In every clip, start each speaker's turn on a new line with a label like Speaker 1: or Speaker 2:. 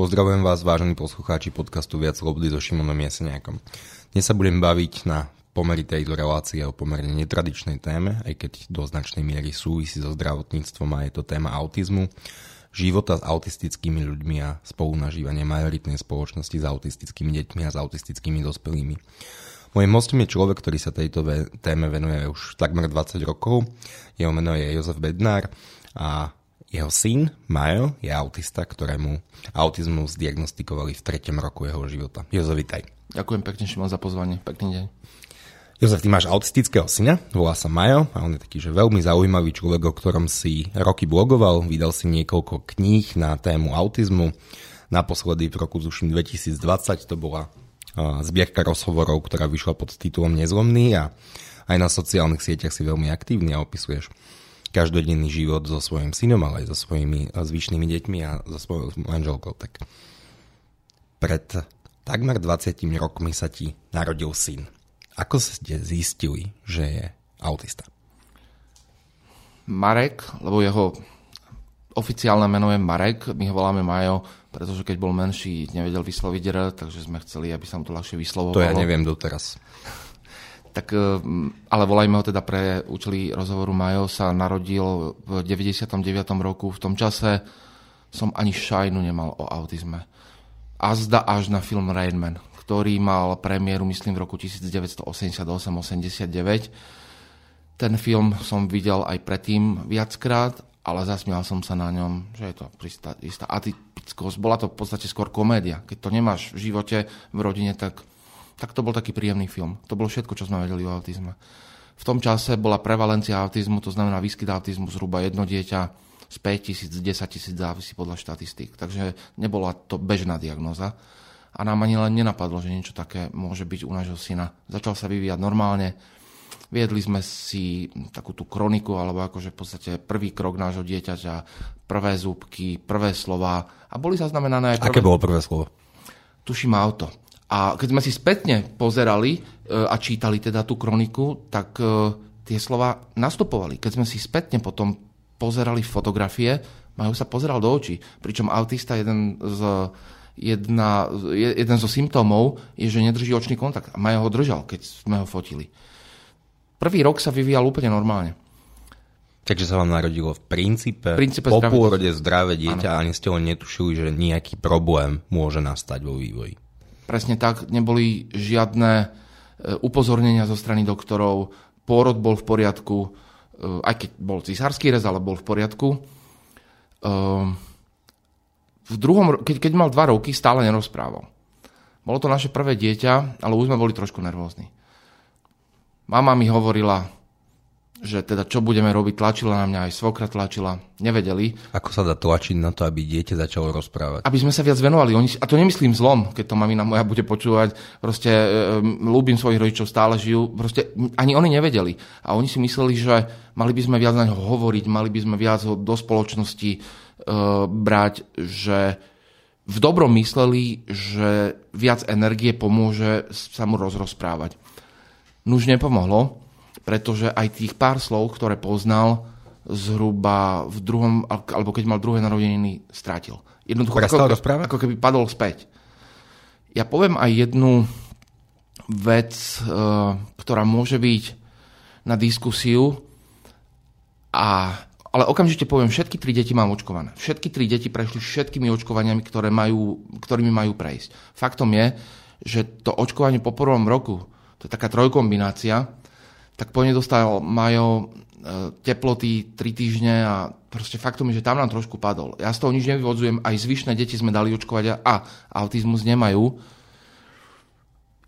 Speaker 1: Pozdravujem vás, vážení poslucháči podcastu Viac slobody so Šimonom Jeseniakom. Dnes sa budem baviť na pomery tejto relácie o pomerne netradičnej téme, aj keď do značnej miery súvisí so zdravotníctvom a je to téma autizmu, života s autistickými ľuďmi a spolunažívanie majoritnej spoločnosti s autistickými deťmi a s autistickými dospelými. Mojím hostom je človek, ktorý sa tejto téme venuje už takmer 20 rokov. Jeho meno je Jozef Bednár a jeho syn, Majo, je autista, ktorému autizmus diagnostikovali v treťom roku jeho života. Jozo, vitaj.
Speaker 2: Ďakujem pekne, Šimon, za pozvanie. Pekný deň.
Speaker 1: Jozef, ty máš autistického syna, volá sa Majo a on je taký, že veľmi zaujímavý človek, o ktorom si roky blogoval, vydal si niekoľko kníh na tému autizmu. Naposledy v roku zuším 2020 to bola zbierka rozhovorov, ktorá vyšla pod titulom Nezlomný a aj na sociálnych sieťach si veľmi aktívny a opisuješ každodenný život so svojím synom, ale aj so svojimi zvyšnými deťmi a so svojou manželkou. Tak pred takmer 20 rokmi sa ti narodil syn. Ako ste zistili, že je autista?
Speaker 2: Marek, lebo jeho oficiálne meno je Marek, my ho voláme Majo, pretože keď bol menší, nevedel vysloviť R, takže sme chceli, aby sa mu to ľahšie vyslovovalo.
Speaker 1: To ja neviem doteraz
Speaker 2: tak, e, ale volajme ho teda pre účely rozhovoru Majo, sa narodil v 99. roku. V tom čase som ani šajnu nemal o autizme. A zda až na film Rainman, ktorý mal premiéru, myslím, v roku 1988-89. Ten film som videl aj predtým viackrát, ale zasmial som sa na ňom, že je to istá atypickosť. Bola to v podstate skôr komédia. Keď to nemáš v živote, v rodine, tak tak to bol taký príjemný film. To bolo všetko, čo sme vedeli o autizme. V tom čase bola prevalencia autizmu, to znamená výskyt autizmu zhruba jedno dieťa z 5 tisíc, 10 tisíc závisí podľa štatistík. Takže nebola to bežná diagnoza. A nám ani len nenapadlo, že niečo také môže byť u nášho syna. Začal sa vyvíjať normálne. Viedli sme si takú tú kroniku, alebo akože v podstate prvý krok nášho dieťaťa, prvé zúbky, prvé slova. A boli zaznamenané aj
Speaker 1: prvé... Aké bolo prvé slovo?
Speaker 2: Tuším auto. A keď sme si spätne pozerali e, a čítali teda tú kroniku, tak e, tie slova nastupovali. Keď sme si spätne potom pozerali fotografie, majú sa pozeral do očí. Pričom autista jeden z jedna, jeden zo symptómov je, že nedrží očný kontakt. A Majo ho držal, keď sme ho fotili. Prvý rok sa vyvíjal úplne normálne.
Speaker 1: Takže sa vám narodilo v princípe, v princípe po pôrode zdravé dieťa ano. a ani ste ho netušili, že nejaký problém môže nastať vo vývoji.
Speaker 2: Presne tak, neboli žiadne e, upozornenia zo strany doktorov, pôrod bol v poriadku, e, aj keď bol cisársky rez, ale bol v poriadku. E, v druhom, keď, keď mal dva roky, stále nerozprával. Bolo to naše prvé dieťa, ale už sme boli trošku nervózni. Mama mi hovorila, že teda čo budeme robiť, tlačila na mňa, aj svokra tlačila, nevedeli.
Speaker 1: Ako sa dá tlačiť na to, aby dieťa začalo rozprávať?
Speaker 2: Aby sme sa viac venovali. Oni, a to nemyslím zlom, keď to mamina moja bude počúvať. Proste e, ľúbim svojich rodičov, stále žijú. Proste ani oni nevedeli. A oni si mysleli, že mali by sme viac na ňo hovoriť, mali by sme viac ho do spoločnosti e, brať, že v dobrom mysleli, že viac energie pomôže sa mu rozrozprávať. Nuž nepomohlo pretože aj tých pár slov, ktoré poznal, zhruba v druhom, alebo keď mal druhé narodeniny, strátil.
Speaker 1: Jednoducho, ako,
Speaker 2: ako keby padol späť. Ja poviem aj jednu vec, uh, ktorá môže byť na diskusiu, a, ale okamžite poviem, všetky tri deti mám očkované. Všetky tri deti prešli všetkými očkovaniami, ktoré majú, ktorými majú prejsť. Faktom je, že to očkovanie po prvom roku, to je taká trojkombinácia, tak po nej dostal Majo e, teploty 3 týždne a proste faktom je, že tam nám trošku padol. Ja z toho nič nevyvodzujem, aj zvyšné deti sme dali očkovať a autizmus nemajú.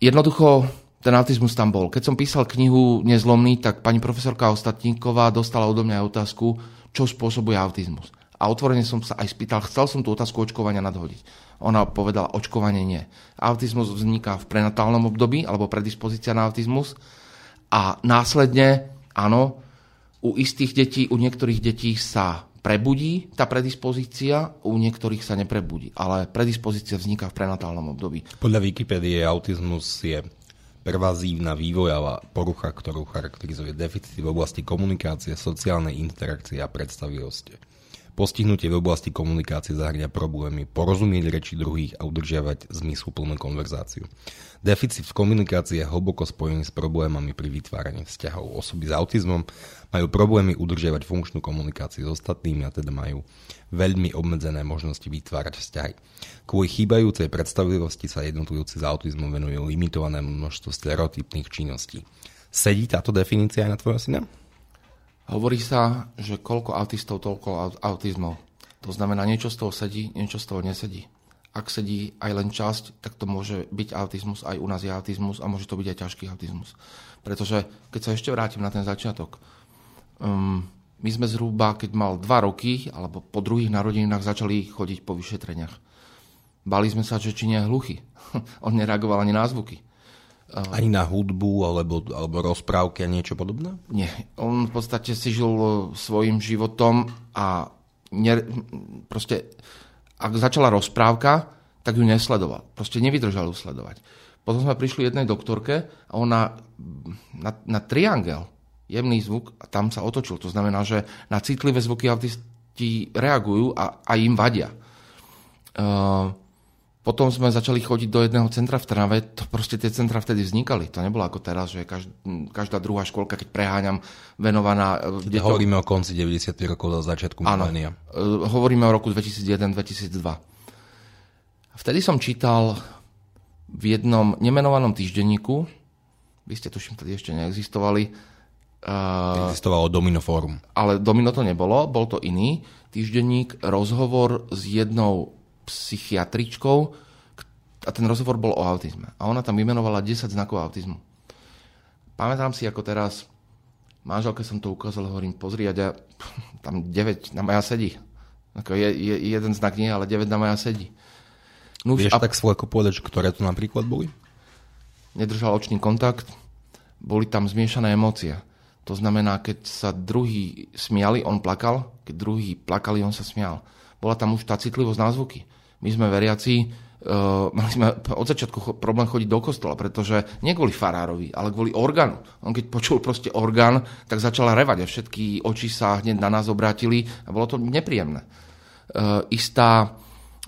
Speaker 2: Jednoducho ten autizmus tam bol. Keď som písal knihu Nezlomný, tak pani profesorka Ostatníková dostala odo mňa aj otázku, čo spôsobuje autizmus. A otvorene som sa aj spýtal, chcel som tú otázku očkovania nadhodiť. Ona povedala, očkovanie nie. Autizmus vzniká v prenatálnom období, alebo predispozícia na autizmus a následne, áno, u istých detí, u niektorých detí sa prebudí tá predispozícia, u niektorých sa neprebudí. Ale predispozícia vzniká v prenatálnom období.
Speaker 1: Podľa Wikipédie autizmus je pervazívna vývojová porucha, ktorú charakterizuje deficity v oblasti komunikácie, sociálnej interakcie a predstavivosti. Postihnutie v oblasti komunikácie zahrania problémy porozumieť reči druhých a udržiavať zmysluplnú konverzáciu. Deficit v komunikácii je hlboko spojený s problémami pri vytváraní vzťahov. Osoby s autizmom majú problémy udržiavať funkčnú komunikáciu s ostatnými a teda majú veľmi obmedzené možnosti vytvárať vzťahy. Kvôli chýbajúcej predstavivosti sa jednotlivci s autizmom venujú limitovanému množstvu stereotypných činností. Sedí táto definícia aj na tvojho syna?
Speaker 2: Hovorí sa, že koľko autistov, toľko autizmov. To znamená, niečo z toho sedí, niečo z toho nesedí. Ak sedí aj len časť, tak to môže byť autizmus, aj u nás je autizmus a môže to byť aj ťažký autizmus. Pretože, keď sa ešte vrátim na ten začiatok, um, my sme zhruba, keď mal dva roky, alebo po druhých narodeninách začali chodiť po vyšetreniach. Bali sme sa, že či nie je hluchý. On nereagoval ani na zvuky.
Speaker 1: Ani na hudbu alebo, alebo rozprávky a niečo podobné?
Speaker 2: Nie. On v podstate si žil svojim životom a ne, proste, ak začala rozprávka, tak ju nesledoval. Proste nevydržal ju sledovať. Potom sme prišli jednej doktorke a ona na, na triangel, jemný zvuk, a tam sa otočil. To znamená, že na citlivé zvuky autisti reagujú a, a im vadia. Uh, potom sme začali chodiť do jedného centra v Trnave, to proste tie centra vtedy vznikali. To nebolo ako teraz, že každá druhá školka, keď preháňam, venovaná...
Speaker 1: E, deťom... Hovoríme o konci 90. rokov, za začiatku
Speaker 2: Áno, milénia. E, hovoríme o roku 2001-2002. Vtedy som čítal v jednom nemenovanom týždenníku, vy ste tuším vtedy ešte neexistovali,
Speaker 1: uh, Existovalo Domino Forum.
Speaker 2: Ale Domino to nebolo, bol to iný týždenník, rozhovor s jednou psychiatričkou a ten rozhovor bol o autizme. A ona tam vymenovala 10 znakov autizmu. Pamätám si, ako teraz manželke som to ukázal, hovorím, pozri, ja tam 9 na maja sedí. Ako je, je, jeden znak nie, ale 9 na maja sedí.
Speaker 1: No Vieš a... tak svojko povedať, ktoré to napríklad boli?
Speaker 2: Nedržal očný kontakt, boli tam zmiešané emócie. To znamená, keď sa druhý smiali, on plakal, keď druhý plakali, on sa smial. Bola tam už tá citlivosť na zvuky. My sme veriaci, uh, mali sme od začiatku problém chodiť do kostola, pretože nie kvôli farárovi, ale kvôli orgánu. On keď počul proste orgán, tak začala revať a všetky oči sa hneď na nás obrátili a bolo to nepríjemné. Uh, istá,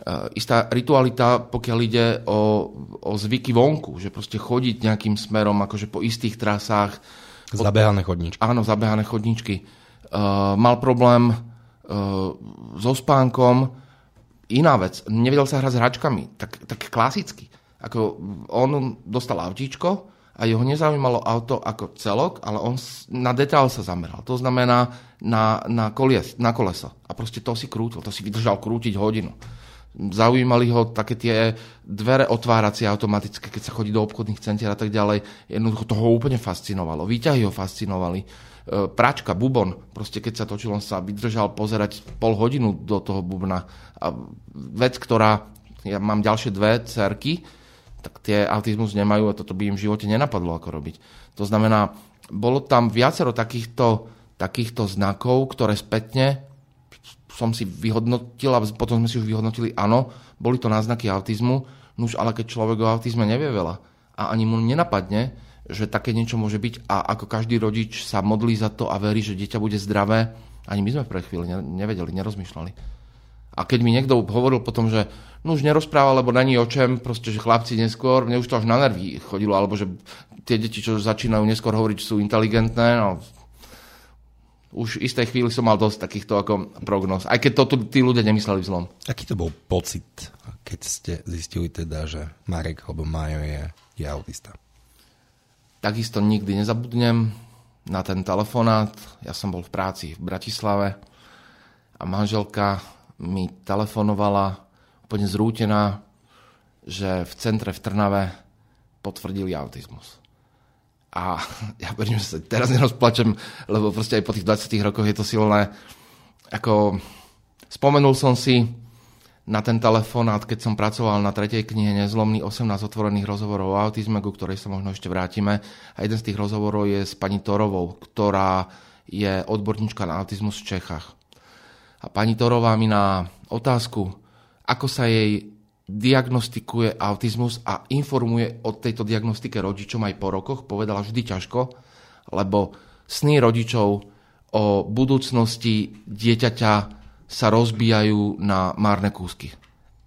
Speaker 2: uh, istá ritualita, pokiaľ ide o, o zvyky vonku, že proste chodiť nejakým smerom, akože po istých trasách.
Speaker 1: Zabehané chodníčky.
Speaker 2: Áno, zabehané chodníčky. Uh, mal problém so spánkom, iná vec, nevedel sa hrať s hračkami, tak, tak klasicky. Ako on dostal autíčko a jeho nezaujímalo auto ako celok, ale on na detail sa zameral. To znamená na, na, kolies, na koleso. A proste to si krútil, to si vydržal krútiť hodinu. Zaujímali ho také tie dvere otváracie automatické, keď sa chodí do obchodných centier a tak ďalej. Jednoducho to ho úplne fascinovalo. Výťahy ho fascinovali pračka, bubon, proste keď sa točil, on sa vydržal pozerať pol hodinu do toho bubna. A vec, ktorá, ja mám ďalšie dve cerky, tak tie autizmus nemajú a toto by im v živote nenapadlo ako robiť. To znamená, bolo tam viacero takýchto, takýchto znakov, ktoré spätne som si vyhodnotil a potom sme si už vyhodnotili, áno, boli to náznaky autizmu, nuž ale keď človek o autizme nevie veľa a ani mu nenapadne, že také niečo môže byť a ako každý rodič sa modlí za to a verí, že dieťa bude zdravé, ani my sme pre chvíli nevedeli, nerozmýšľali. A keď mi niekto hovoril potom, že no už nerozpráva, lebo není o čem, proste, že chlapci neskôr, mne už to až na nervy chodilo, alebo že tie deti, čo začínajú neskôr hovoriť, sú inteligentné, no, už v istej chvíli som mal dosť takýchto ako prognóz. Aj keď to tu tí ľudia nemysleli vzlom.
Speaker 1: Aký to bol pocit, keď ste zistili teda, že Marek alebo Majo je, je autista?
Speaker 2: Takisto nikdy nezabudnem na ten telefonát. Ja som bol v práci v Bratislave a manželka mi telefonovala úplne zrútená, že v centre v Trnave potvrdili autizmus. A ja verím, že sa teraz nerozplačem, lebo proste aj po tých 20 rokoch je to silné. Ako spomenul som si, na ten telefonát, keď som pracoval na tretej knihe Nezlomný 18 otvorených rozhovorov o autizme, ku ktorej sa možno ešte vrátime. A jeden z tých rozhovorov je s pani Torovou, ktorá je odborníčka na autizmus v Čechách. A pani Torová mi na otázku, ako sa jej diagnostikuje autizmus a informuje o tejto diagnostike rodičom aj po rokoch, povedala vždy ťažko, lebo sny rodičov o budúcnosti dieťaťa sa rozbijajú na márne kúsky.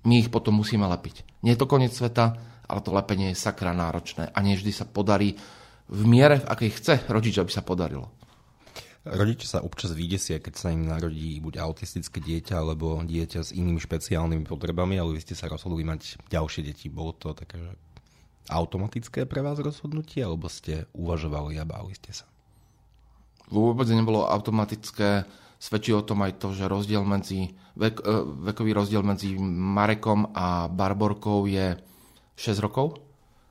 Speaker 2: My ich potom musíme lepiť. Nie je to koniec sveta, ale to lepenie je sakra náročné a nie vždy sa podarí v miere, v akej chce rodič, aby sa podarilo.
Speaker 1: Rodiče sa občas vydesia, keď sa im narodí buď autistické dieťa, alebo dieťa s inými špeciálnymi potrebami, ale vy ste sa rozhodli mať ďalšie deti. Bolo to také, že automatické pre vás rozhodnutie, alebo ste uvažovali a báli ste sa?
Speaker 2: Vôbec nebolo automatické. Svedčí o tom aj to, že rozdiel medzi, vek, e, vekový rozdiel medzi Marekom a Barborkou je 6 rokov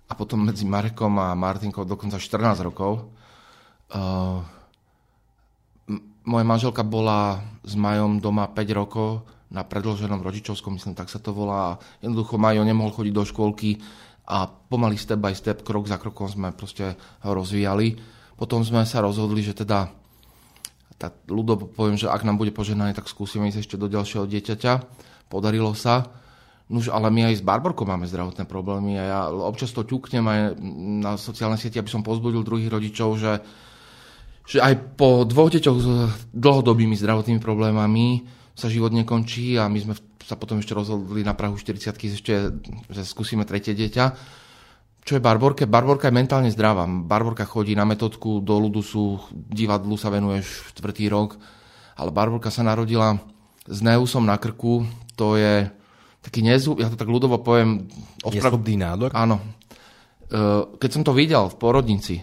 Speaker 2: a potom medzi Marekom a Martinkou dokonca 14 rokov. Uh, moja manželka bola s Majom doma 5 rokov na predlženom rodičovskom, myslím, tak sa to volá. Jednoducho Majo nemohol chodiť do škôlky a pomaly step by step, krok za krokom sme proste ho rozvíjali. Potom sme sa rozhodli, že teda tak ľudovo poviem, že ak nám bude poženané, tak skúsime ísť ešte do ďalšieho dieťaťa. Podarilo sa. Nuž, ale my aj s Barborkou máme zdravotné problémy a ja občas to ťuknem aj na sociálne sieti, aby som pozbudil druhých rodičov, že že aj po dvoch deťoch s dlhodobými zdravotnými problémami sa život nekončí a my sme sa potom ešte rozhodli na Prahu 40 ešte, že skúsime tretie dieťa. Čo je Barborke? Barborka je mentálne zdravá. Barborka chodí na metodku do Ludusu, divadlu sa venuje štvrtý rok, ale Barborka sa narodila s neusom na krku, to je taký nezú, ja to tak ľudovo poviem...
Speaker 1: Osprav... nádor?
Speaker 2: Áno. E, keď som to videl v porodnici,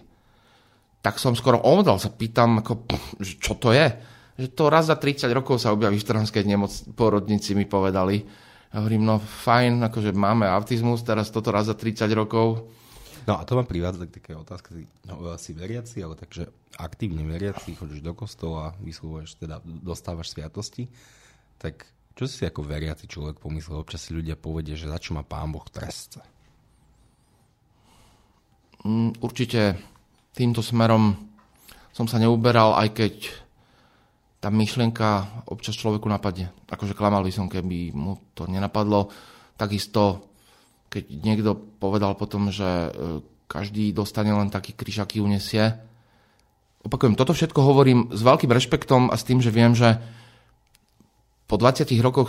Speaker 2: tak som skoro omdal, sa pýtam, ako, čo to je? Že to raz za 30 rokov sa objaví v Trnskej nemoc, porodníci mi povedali. Ja hovorím, no fajn, akože máme autizmus, teraz toto raz za 30 rokov.
Speaker 1: No a to ma privádza k také otázke, no, si veriaci, ale takže aktívne veriaci, chodíš do kostola, vyslovuješ, teda dostávaš sviatosti, tak čo si ako veriaci človek pomyslel? Občas si ľudia povedia, že za čo má pán Boh trest?
Speaker 2: Mm, určite týmto smerom som sa neuberal, aj keď tá myšlienka občas človeku napadne. Akože klamal by som, keby mu to nenapadlo. Takisto, keď niekto povedal potom, že e, každý dostane len taký kríž, aký unesie. Opakujem, toto všetko hovorím s veľkým rešpektom a s tým, že viem, že po 20 rokoch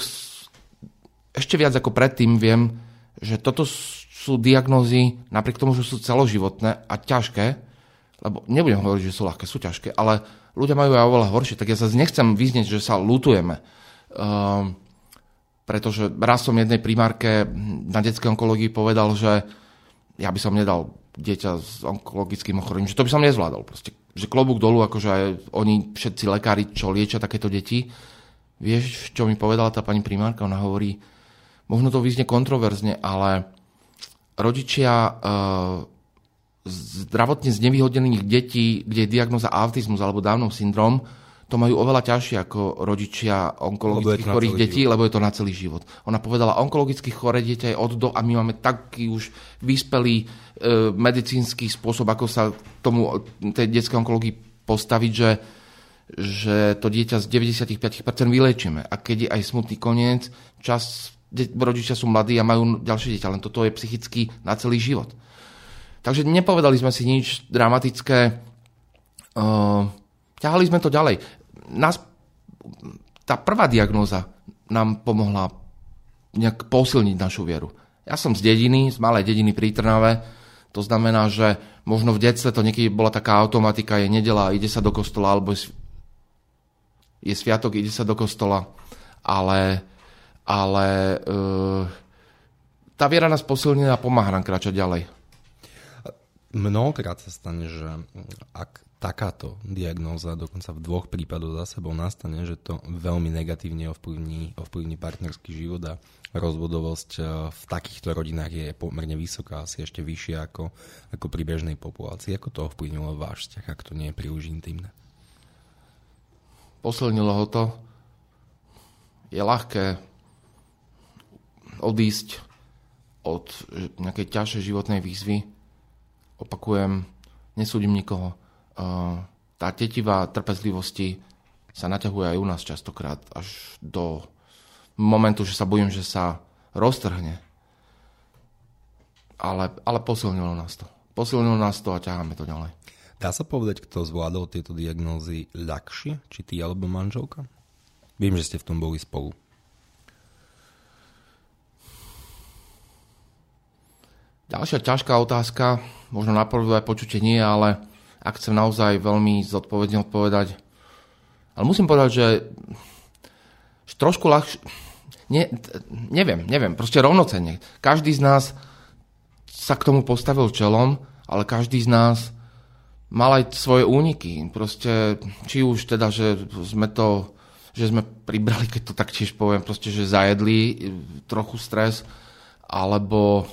Speaker 2: ešte viac ako predtým viem, že toto sú diagnózy, napriek tomu, že sú celoživotné a ťažké, lebo nebudem hovoriť, že sú ľahké, sú ťažké, ale ľudia majú aj oveľa horšie, tak ja sa nechcem vyznieť, že sa lutujeme. Uh, pretože raz som jednej primárke na detskej onkológii povedal, že ja by som nedal dieťa s onkologickým ochorením, že to by som nezvládol. Proste, že klobúk dolu, akože aj oni všetci lekári, čo liečia takéto deti. Vieš, čo mi povedala tá pani primárka? Ona hovorí, možno to vyznie kontroverzne, ale rodičia uh, zdravotne znevýhodnených detí, kde je diagnoza autizmus alebo Downov syndrom, to majú oveľa ťažšie ako rodičia onkologických chorých detí, život. lebo je to na celý život. Ona povedala, onkologicky choré dieťa je od do a my máme taký už vyspelý e, medicínsky spôsob, ako sa tomu tej detskej onkológii postaviť, že, že to dieťa z 95% vylečíme. A keď je aj smutný koniec, čas, rodičia sú mladí a majú ďalšie dieťa, len toto je psychicky na celý život. Takže nepovedali sme si nič dramatické. Uh, ťahali sme to ďalej. Nás, tá prvá diagnóza nám pomohla nejak posilniť našu vieru. Ja som z dediny, z malej dediny pri Trnave. To znamená, že možno v detstve to niekedy bola taká automatika, je nedela, ide sa do kostola, alebo je, je sviatok, ide sa do kostola. Ale, ale uh, tá viera nás posilnila a pomáha nám kráčať ďalej.
Speaker 1: Mnohokrát sa stane, že ak takáto diagnóza dokonca v dvoch prípadoch za sebou nastane, že to veľmi negatívne ovplyvní, ovplyvní partnerský život a rozvodovosť eh, v takýchto rodinách je pomerne vysoká, asi ešte vyššia ako, ako pri bežnej populácii. Ako to ovplyvnilo váš vzťah, ak to nie je príliš intimné?
Speaker 2: Posilnilo ho to. Je ľahké odísť od nejakej ťažšej životnej výzvy, opakujem, nesúdim nikoho. Tá tetivá trpezlivosti sa naťahuje aj u nás častokrát až do momentu, že sa bojím, že sa roztrhne. Ale, ale posilnilo nás to. Posilnilo nás to a ťaháme to ďalej.
Speaker 1: Dá sa povedať, kto zvládol tieto diagnózy ľahšie? Či ty alebo manželka? Viem, že ste v tom boli spolu.
Speaker 2: Ďalšia ťažká otázka, možno na prvé počutie nie, ale ak chcem naozaj veľmi zodpovedne odpovedať, ale musím povedať, že trošku ľahšie, ne, neviem, neviem, proste rovnocenne. Každý z nás sa k tomu postavil čelom, ale každý z nás mal aj svoje úniky. Proste, či už teda, že sme to, že sme pribrali, keď to tak tiež poviem, proste, že zajedli trochu stres, alebo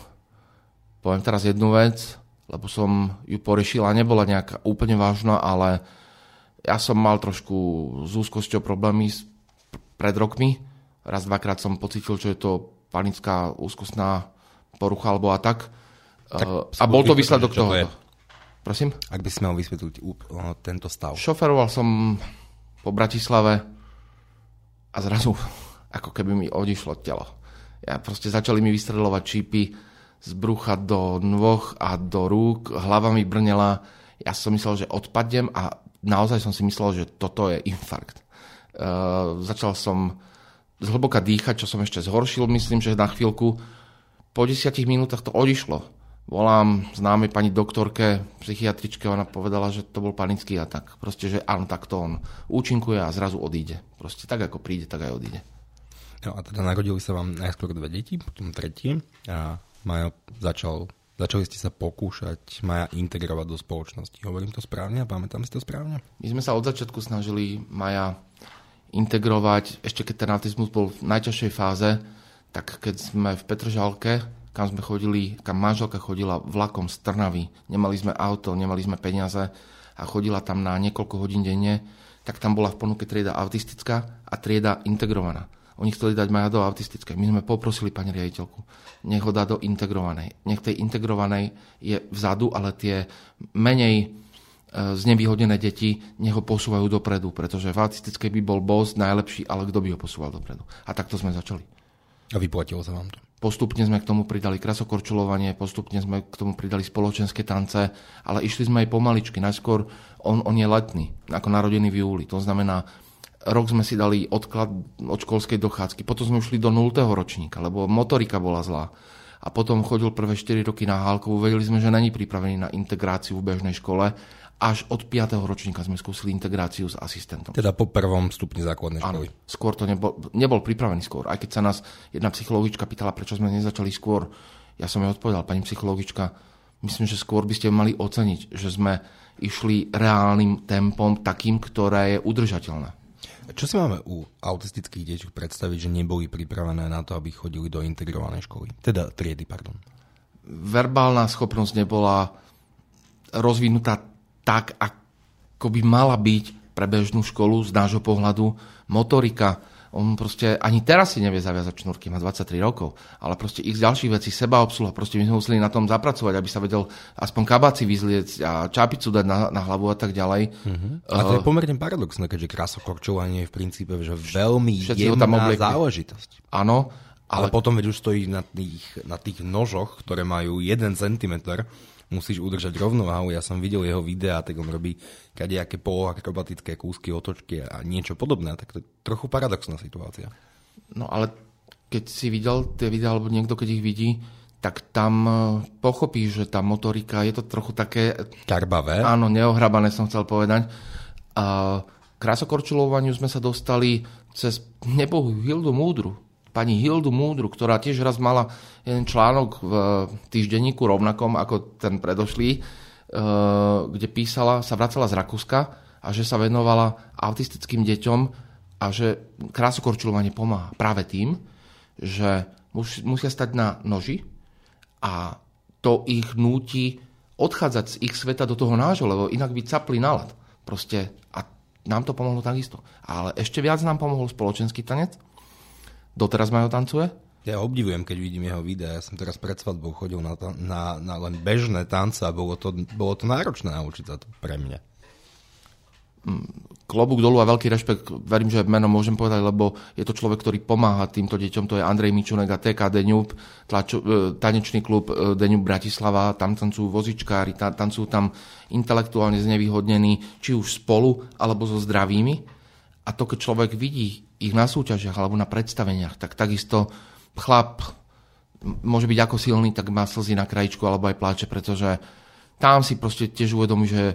Speaker 2: Poviem teraz jednu vec, lebo som ju porešil a nebola nejaká úplne vážna, ale ja som mal trošku s úzkosťou problémy pred rokmi. Raz, dvakrát som pocitil, že je to panická úzkostná porucha alebo a tak. tak a bol to výsledok toho. Prosím?
Speaker 1: Ak by si mal vysvetliť tento stav.
Speaker 2: Šoferoval som po Bratislave a zrazu ako keby mi odišlo telo. Ja proste začali mi vystreľovať čípy, z brucha do nôh a do rúk, hlava mi brnela, ja som myslel, že odpadnem a naozaj som si myslel, že toto je infarkt. Uh, začal som zhlboka dýchať, čo som ešte zhoršil, myslím, že na chvíľku. Po desiatich minútach to odišlo. Volám známej pani doktorke, psychiatričke, ona povedala, že to bol panický atak. Proste, že áno, tak to on účinkuje a zrazu odíde. Proste tak, ako príde, tak aj odíde.
Speaker 1: No a teda narodili sa vám najskôr dve deti, potom tretie. A Maja začal, začali ste sa pokúšať Maja integrovať do spoločnosti. Hovorím to správne a pamätám si to správne?
Speaker 2: My sme sa od začiatku snažili Maja integrovať, ešte keď ten autizmus bol v najťažšej fáze, tak keď sme v Petržalke, kam sme chodili, kam manželka chodila vlakom z Trnavy, nemali sme auto, nemali sme peniaze a chodila tam na niekoľko hodín denne, tak tam bola v ponuke trieda autistická a trieda integrovaná. Oni chceli dať Maja do autistickej. My sme poprosili pani riaditeľku, nech ho dá do integrovanej. Nech tej integrovanej je vzadu, ale tie menej e, znevýhodnené deti nech ho posúvajú dopredu, pretože v autistickej by bol boss najlepší, ale kto by ho posúval dopredu. A takto sme začali.
Speaker 1: A vyplatilo sa vám to?
Speaker 2: Postupne sme k tomu pridali krasokorčulovanie, postupne sme k tomu pridali spoločenské tance, ale išli sme aj pomaličky. Najskôr on, on je letný, ako narodený v júli. To znamená, rok sme si dali odklad od školskej dochádzky, potom sme ušli do 0. ročníka, lebo motorika bola zlá. A potom chodil prvé 4 roky na Hálkovú, vedeli sme, že není pripravený na integráciu v bežnej škole. Až od 5. ročníka sme skúsili integráciu s asistentom.
Speaker 1: Teda po prvom stupni základnej školy.
Speaker 2: Áno, skôr to nebol, nebol pripravený skôr. Aj keď sa nás jedna psychologička pýtala, prečo sme nezačali skôr, ja som jej odpovedal, pani psychologička, myslím, že skôr by ste mali oceniť, že sme išli reálnym tempom takým, ktoré je udržateľné.
Speaker 1: Čo si máme u autistických detí predstaviť, že neboli pripravené na to, aby chodili do integrovanej školy? Teda triedy, pardon.
Speaker 2: Verbálna schopnosť nebola rozvinutá tak, ako by mala byť pre bežnú školu z nášho pohľadu. Motorika, on proste ani teraz si nevie zaviazať šnúrky, má 23 rokov, ale proste ich z ďalších vecí, seba obsluha, proste my sme museli na tom zapracovať, aby sa vedel aspoň kabáci vyzlieť a čapicu dať na, na hlavu a tak ďalej.
Speaker 1: Uh-huh. A to je pomerne paradoxné, keďže krasokorčovanie je v princípe že veľmi jemná tam záležitosť.
Speaker 2: Áno,
Speaker 1: ale... ale potom veď už stojí na tých, na tých nožoch, ktoré majú 1 cm musíš udržať rovnováhu. Ja som videl jeho videá, tak on robí kadejaké poloakrobatické kúsky, otočky a niečo podobné. Tak to je trochu paradoxná situácia.
Speaker 2: No ale keď si videl tie videá, alebo niekto keď ich vidí, tak tam e, pochopíš, že tá motorika je to trochu také...
Speaker 1: Karbavé.
Speaker 2: Áno, neohrabané som chcel povedať. A krásokorčulovaniu sme sa dostali cez nebohu Hildu Múdru, pani Hildu Múdru, ktorá tiež raz mala jeden článok v týždenníku rovnakom ako ten predošlý, e, kde písala, sa vracala z Rakúska a že sa venovala autistickým deťom a že krásokorčulovanie pomáha práve tým, že musia stať na noži a to ich núti odchádzať z ich sveta do toho nášho, lebo inak by capli nalad. Proste a nám to pomohlo takisto. Ale ešte viac nám pomohol spoločenský tanec, Doteraz ma ho tancuje?
Speaker 1: Ja obdivujem, keď vidím jeho videa. Ja som teraz pred svadbou chodil na, na, na len bežné tance a bolo to, bolo to náročné naučiť sa to pre mňa.
Speaker 2: Mm, klobúk dolu a veľký rešpekt, verím, že meno môžem povedať, lebo je to človek, ktorý pomáha týmto deťom, to je Andrej Mičunek a TK Deňub, tlačo, e, tanečný klub e, Deňub Bratislava, tam tancujú vozičkári, tancujú tam intelektuálne znevýhodnení, či už spolu, alebo so zdravými A to, keď človek vidí ich na súťažiach alebo na predstaveniach, tak takisto chlap môže byť ako silný, tak má slzy na krajičku alebo aj pláče, pretože tam si proste tiež uvedomí, že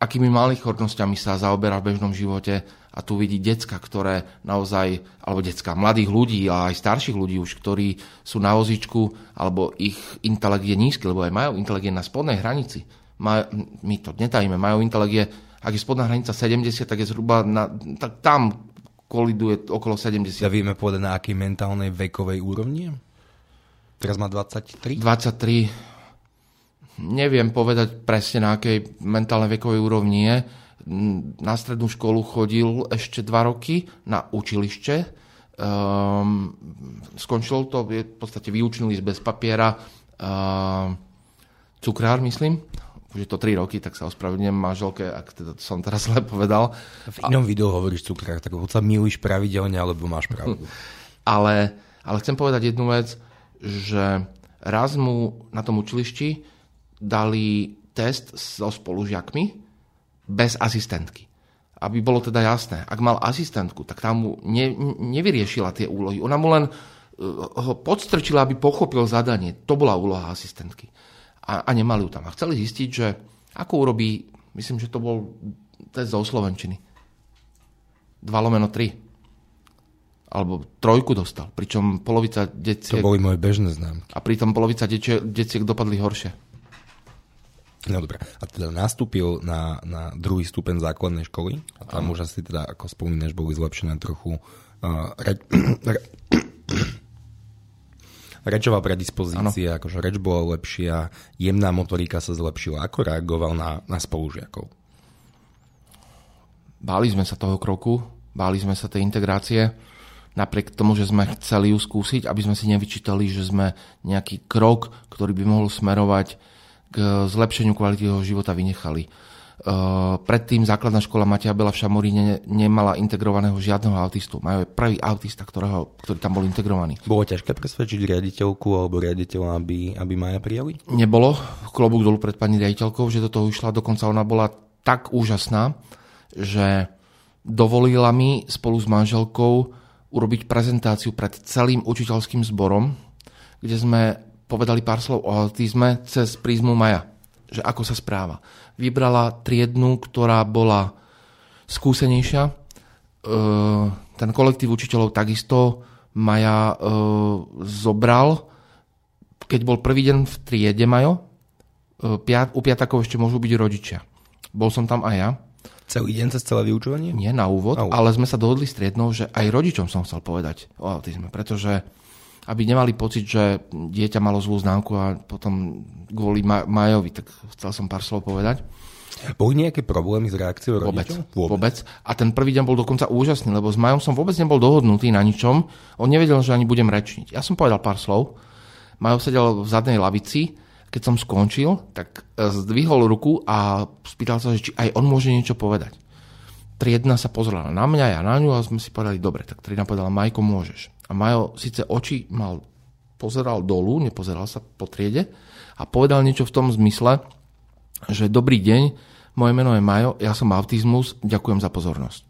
Speaker 2: akými malichornosťami sa zaoberá v bežnom živote a tu vidí decka, ktoré naozaj, alebo decka, mladých ľudí a aj starších ľudí už, ktorí sú na vozičku, alebo ich intelekt je nízky, lebo aj majú intelekt na spodnej hranici. Maj, my to netajíme, majú intelekt, ak je spodná hranica 70, tak je zhruba na, tak tam koliduje okolo 70.
Speaker 1: Ja vieme povedať, na akej mentálnej vekovej úrovni Teraz má 23?
Speaker 2: 23 neviem povedať presne na akej mentálnej vekovej úrovni je. Na strednú školu chodil ešte dva roky na učilište. Um, skončil to, je v podstate výučný list bez papiera. Um, cukrár, myslím. Už je to 3 roky, tak sa ospravedlňujem manželke, ak teda som teraz zle povedal.
Speaker 1: V inom a... videu hovoríš cukrár, tak buď sa miluješ pravidelne, alebo máš pravdu.
Speaker 2: ale, ale chcem povedať jednu vec, že raz mu na tom učilišti dali test so spolužiakmi bez asistentky. Aby bolo teda jasné, ak mal asistentku, tak tam mu ne, nevyriešila tie úlohy. Ona mu len uh, ho podstrčila, aby pochopil zadanie. To bola úloha asistentky. A, a nemali ju tam. A chceli zistiť, že ako urobí, myslím, že to bol test zo Slovenčiny. 2 lomeno 3. Alebo trojku dostal. Pričom polovica deciek...
Speaker 1: To boli moje bežné známky.
Speaker 2: A pritom polovica deciek dopadli horšie.
Speaker 1: No dobre, a teda nastúpil na, na druhý stupeň základnej školy a tam už asi teda, ako spomínaš, boli zlepšené trochu uh, re, re, rečová predispozícia, ano. akože reč bola lepšia, jemná motorika sa zlepšila. Ako reagoval na, na spolužiakov?
Speaker 2: Báli sme sa toho kroku, báli sme sa tej integrácie, napriek tomu, že sme chceli ju skúsiť, aby sme si nevyčítali, že sme nejaký krok, ktorý by mohol smerovať k zlepšeniu kvality jeho života vynechali. Uh, predtým základná škola Matia Bela v Šamoríne nemala integrovaného žiadneho autistu. Majú prvý autista, ktorého, ktorý tam bol integrovaný.
Speaker 1: Bolo ťažké presvedčiť riaditeľku alebo riaditeľa, aby, aby Maja prijali?
Speaker 2: Nebolo. Klobúk dolu pred pani riaditeľkou, že do toho išla. Dokonca ona bola tak úžasná, že dovolila mi spolu s manželkou urobiť prezentáciu pred celým učiteľským zborom, kde sme povedali pár slov o autizme cez prízmu Maja, že ako sa správa. Vybrala triednu, ktorá bola skúsenejšia. E, ten kolektív učiteľov takisto Maja e, zobral, keď bol prvý deň v triede Majo, e, u piatakov ešte môžu byť rodičia. Bol som tam aj ja.
Speaker 1: Celý deň cez celé vyučovanie?
Speaker 2: Nie, na úvod, na úvod, ale sme sa dohodli s triednou, že aj rodičom som chcel povedať o autizme, pretože aby nemali pocit, že dieťa malo zlú známku a potom kvôli Majovi, tak chcel som pár slov povedať.
Speaker 1: Boli nejaké problémy s reakciou
Speaker 2: vôbec, rodičov? Vôbec. vôbec. A ten prvý deň bol dokonca úžasný, lebo s Majom som vôbec nebol dohodnutý na ničom. On nevedel, že ani budem rečniť. Ja som povedal pár slov. Majo sedel v zadnej lavici. Keď som skončil, tak e, zdvihol ruku a spýtal sa, že či aj on môže niečo povedať. Triedna sa pozrela na mňa, ja na ňu a sme si povedali, dobre, tak Triedna povedala, Majko, môžeš. A Majo síce oči mal, pozeral dolu, nepozeral sa po triede a povedal niečo v tom zmysle, že dobrý deň, moje meno je Majo, ja som autizmus, ďakujem za pozornosť.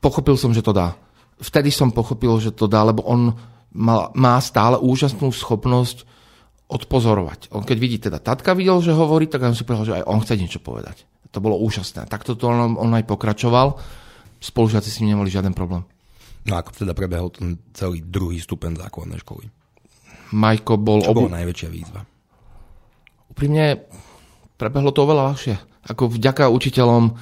Speaker 2: Pochopil som, že to dá. Vtedy som pochopil, že to dá, lebo on má, má stále úžasnú schopnosť odpozorovať. On keď vidí teda tatka videl, že hovorí, tak on si povedal, že aj on chce niečo povedať. To bolo úžasné. Takto to on, on aj pokračoval. Spolužiaci s ním nemali žiaden problém.
Speaker 1: No ako teda prebehol ten celý druhý stupen základnej školy?
Speaker 2: Majko bol...
Speaker 1: Čo obu... bola najväčšia výzva?
Speaker 2: Úprimne, prebehlo to oveľa ľahšie. Ako vďaka učiteľom uh,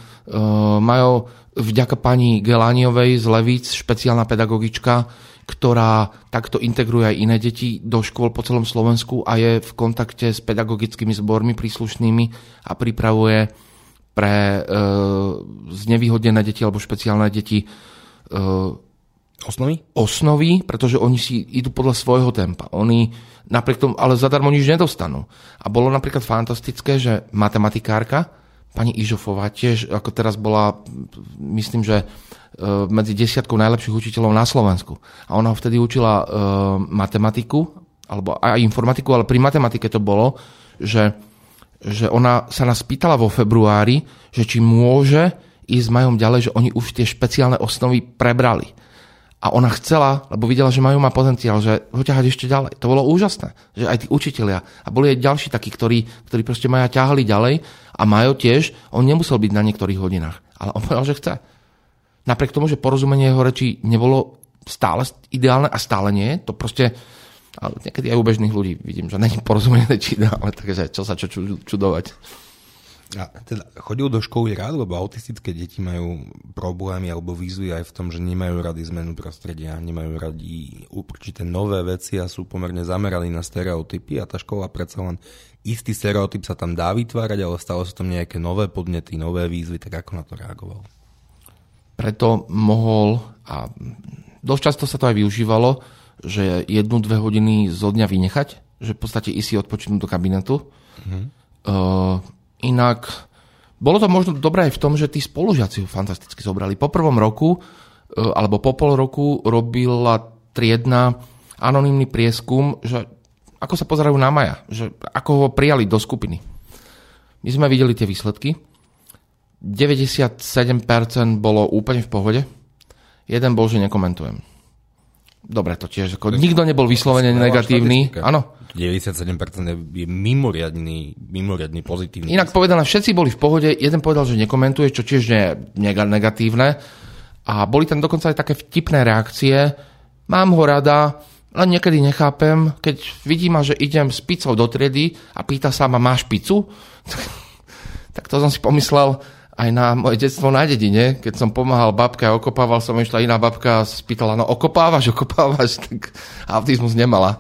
Speaker 2: Majo, vďaka pani Gelániovej z Levíc, špeciálna pedagogička, ktorá takto integruje aj iné deti do škôl po celom Slovensku a je v kontakte s pedagogickými zbormi príslušnými a pripravuje pre uh, znevýhodnené deti alebo špeciálne deti uh,
Speaker 1: Osnovy?
Speaker 2: Osnovy, pretože oni si idú podľa svojho tempa. Oni napriek tomu, ale zadarmo nič nedostanú. A bolo napríklad fantastické, že matematikárka, pani Ižofová, tiež ako teraz bola, myslím, že e, medzi desiatkou najlepších učiteľov na Slovensku. A ona vtedy učila uh, matematiku, alebo aj informatiku, ale pri matematike to bolo, že, že ona sa nás pýtala vo februári, že či môže ísť s Majom ďalej, že oni už tie špeciálne osnovy prebrali. A ona chcela, lebo videla, že majú má potenciál, že ho ťahať ešte ďalej. To bolo úžasné, že aj tí učitelia. A boli aj ďalší takí, ktorí, ktorí proste Maja ťahali ďalej a Majo tiež, on nemusel byť na niektorých hodinách. Ale on povedal, že chce. Napriek tomu, že porozumenie jeho reči nebolo stále ideálne a stále nie, to proste ale niekedy aj u bežných ľudí vidím, že není porozumenie reči ideálne, takže čo sa čo čudovať.
Speaker 1: A teda chodil do školy rád, lebo autistické deti majú problémy alebo výzvy aj v tom, že nemajú rady zmenu prostredia, nemajú radi určité nové veci a sú pomerne zameraní na stereotypy a tá škola predsa len istý stereotyp sa tam dá vytvárať, ale stále sú tam nejaké nové podnety, nové výzvy, tak ako na to reagoval?
Speaker 2: Preto mohol, a dosť často sa to aj využívalo, že jednu, dve hodiny zo dňa vynechať, že v podstate ísť si odpočinúť do kabinetu. Mm-hmm. Uh, Inak bolo to možno dobré aj v tom, že tí spolužiaci ho fantasticky zobrali. Po prvom roku, e, alebo po pol roku robila triedna anonymný prieskum, že ako sa pozerajú na Maja, že ako ho prijali do skupiny. My sme videli tie výsledky. 97% bolo úplne v pohode. Jeden bol, že nekomentujem. Dobre, to tiež, ako nikto nebol vyslovene negatívny. Áno,
Speaker 1: 97% je mimoriadný, mimoriadný pozitívny.
Speaker 2: Inak povedané, všetci boli v pohode, jeden povedal, že nekomentuje, čo tiež nie je negatívne. A boli tam dokonca aj také vtipné reakcie. Mám ho rada, len niekedy nechápem, keď vidím, že idem s pizzou do triedy a pýta sa ma, máš pizzu? tak to som si pomyslel aj na moje detstvo na dedine, keď som pomáhal babke a okopával som, išla iná babka a spýtala, no okopávaš, okopávaš, tak autizmus nemala.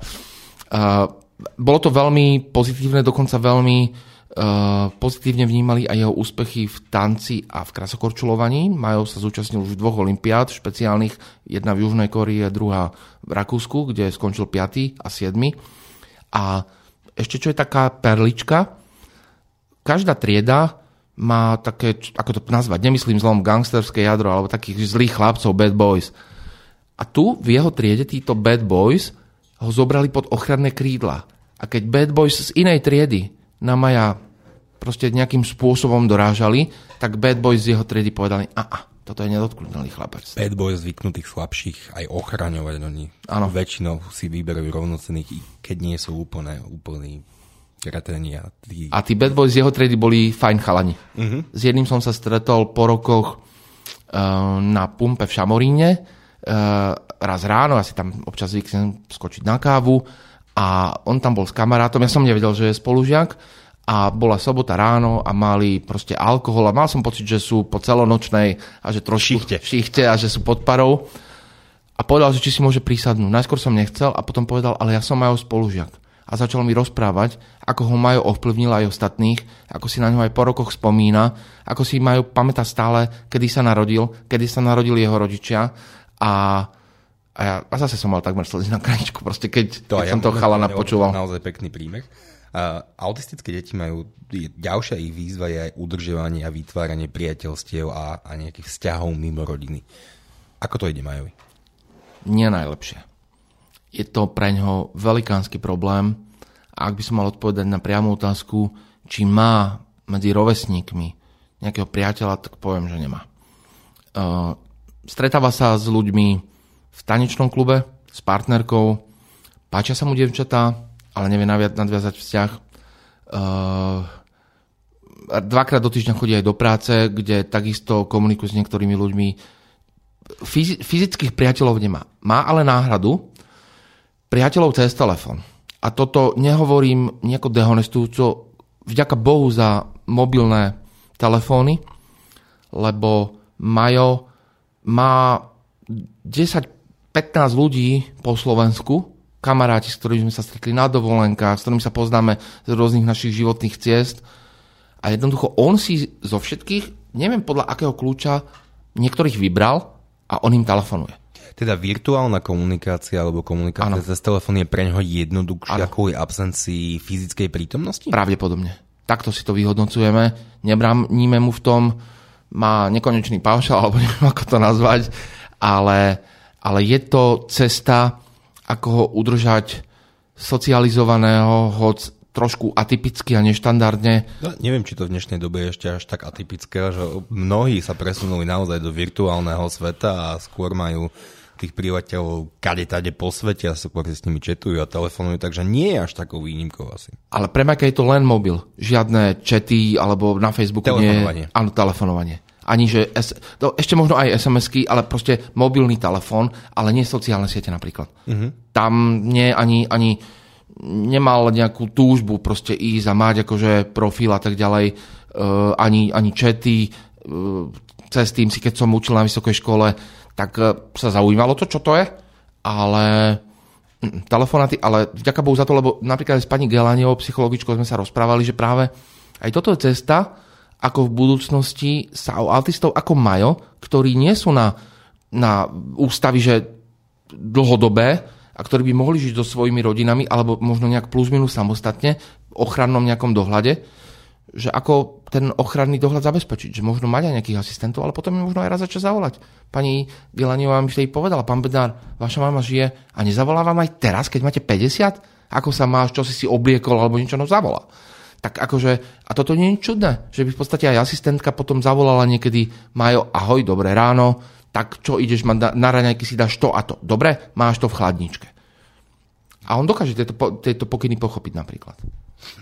Speaker 2: Uh, bolo to veľmi pozitívne, dokonca veľmi uh, pozitívne vnímali aj jeho úspechy v tanci a v krasokorčulovaní. Majo sa zúčastnil už dvoch olimpiád špeciálnych, jedna v Južnej Korii a druhá v Rakúsku, kde skončil 5. a 7. A ešte čo je taká perlička, každá trieda má také, ako to nazvať, nemyslím zlom gangsterské jadro, alebo takých zlých chlapcov, bad boys. A tu v jeho triede títo bad boys ho zobrali pod ochranné krídla. A keď bad boys z inej triedy na Maja proste nejakým spôsobom dorážali, tak bad boys z jeho triedy povedali, a, a toto je nedotknutelný chlapec.
Speaker 1: Bad boys zvyknutých slabších aj ochraňovať oni.
Speaker 2: Áno.
Speaker 1: Väčšinou si vyberajú rovnocených, keď nie sú úplne, úplný kreténi.
Speaker 2: A tí... a tí bad boys z jeho triedy boli fajn chalani. Uh-huh. S jedným som sa stretol po rokoch uh, na pumpe v Šamoríne. Uh, raz ráno, asi tam občas zvyknem skočiť na kávu a on tam bol s kamarátom, ja som nevedel, že je spolužiak a bola sobota ráno a mali proste alkohol a mal som pocit, že sú po celonočnej a že trošku šichte, šichte a že sú pod parou a povedal, že či si môže prísadnúť. Najskôr som nechcel a potom povedal, ale ja som majú spolužiak. A začal mi rozprávať, ako ho majú ovplyvnil aj ostatných, ako si na ňo aj po rokoch spomína, ako si majú pamätať stále, kedy sa narodil, kedy sa narodili jeho rodičia a a, ja, a zase som mal takmer slzy na krajičku, proste keď, to keď ja som to chalana počúval.
Speaker 1: Naozaj pekný príbeh. A autistické deti majú, ďalšia ich výzva je aj udržovanie a vytváranie priateľstiev a, a nejakých vzťahov mimo rodiny. Ako to ide Majovi?
Speaker 2: Nie najlepšie. Je to pre ňoho velikánsky problém a ak by som mal odpovedať na priamu otázku, či má medzi rovesníkmi nejakého priateľa, tak poviem, že nemá. Uh, stretáva sa s ľuďmi, v tanečnom klube s partnerkou, páčia sa mu dievčatá, ale nevie nadviazať vzťah. Uh, dvakrát do týždňa chodí aj do práce, kde takisto komunikuje s niektorými ľuďmi. fyzických priateľov nemá. Má ale náhradu priateľov cez telefón. A toto nehovorím nejako dehonestujúco, vďaka Bohu za mobilné telefóny, lebo Majo má 10 15 ľudí po Slovensku, kamaráti, s ktorými sme sa stretli na dovolenkách, s ktorými sa poznáme z rôznych našich životných ciest. A jednoducho on si zo všetkých, neviem podľa akého kľúča, niektorých vybral a on im telefonuje.
Speaker 1: Teda virtuálna komunikácia alebo komunikácia ano. cez telefón je pre neho jednoduchšia ako je absencii fyzickej prítomnosti?
Speaker 2: Pravdepodobne. Takto si to vyhodnocujeme. Nebránime mu v tom, má nekonečný paušal, alebo neviem ako to nazvať, ale ale je to cesta, ako ho udržať socializovaného, hoď trošku atypicky a neštandardne.
Speaker 1: No, neviem, či to v dnešnej dobe je ešte až tak atypické, že mnohí sa presunuli naozaj do virtuálneho sveta a skôr majú tých privateľov kade tade po svete a skôr s nimi četujú a telefonujú, takže nie je až takou výnimkou asi.
Speaker 2: Ale pre Maca je to len mobil. Žiadne čety alebo na Facebooku
Speaker 1: telefonovanie.
Speaker 2: nie. Áno, telefonovanie. Ani že, S, to, ešte možno aj SMS-ky, ale proste mobilný telefón, ale nie sociálne siete napríklad. Uh-huh. Tam nie ani, ani nemal nejakú túžbu proste ísť a mať akože profil a tak ďalej, uh, ani, ani čety, uh, cez tým si, keď som učil na vysokej škole, tak uh, sa zaujímalo to, čo to je, ale mm, telefonáty, ale vďaka Bohu za to, lebo napríklad s pani Gelaniovou, psychologičkou, sme sa rozprávali, že práve aj toto je cesta, ako v budúcnosti sa o autistov ako Majo, ktorí nie sú na, na ústavy, že dlhodobé a ktorí by mohli žiť so svojimi rodinami alebo možno nejak plus minus samostatne v ochrannom nejakom dohľade, že ako ten ochranný dohľad zabezpečiť, že možno mať aj nejakých asistentov, ale potom je možno aj raz začať zavolať. Pani Gilaniová mi vtedy povedala, pán Bednár, vaša mama žije a nezavolá vám aj teraz, keď máte 50? Ako sa máš, čo si si obliekol alebo niečo, no zavolá tak akože, a toto nie je čudné, že by v podstate aj asistentka potom zavolala niekedy, Majo, ahoj, dobré ráno, tak čo ideš mať na, na raňajky, si dáš to a to. Dobre, máš to v chladničke. A on dokáže tieto, tieto pokyny pochopiť napríklad.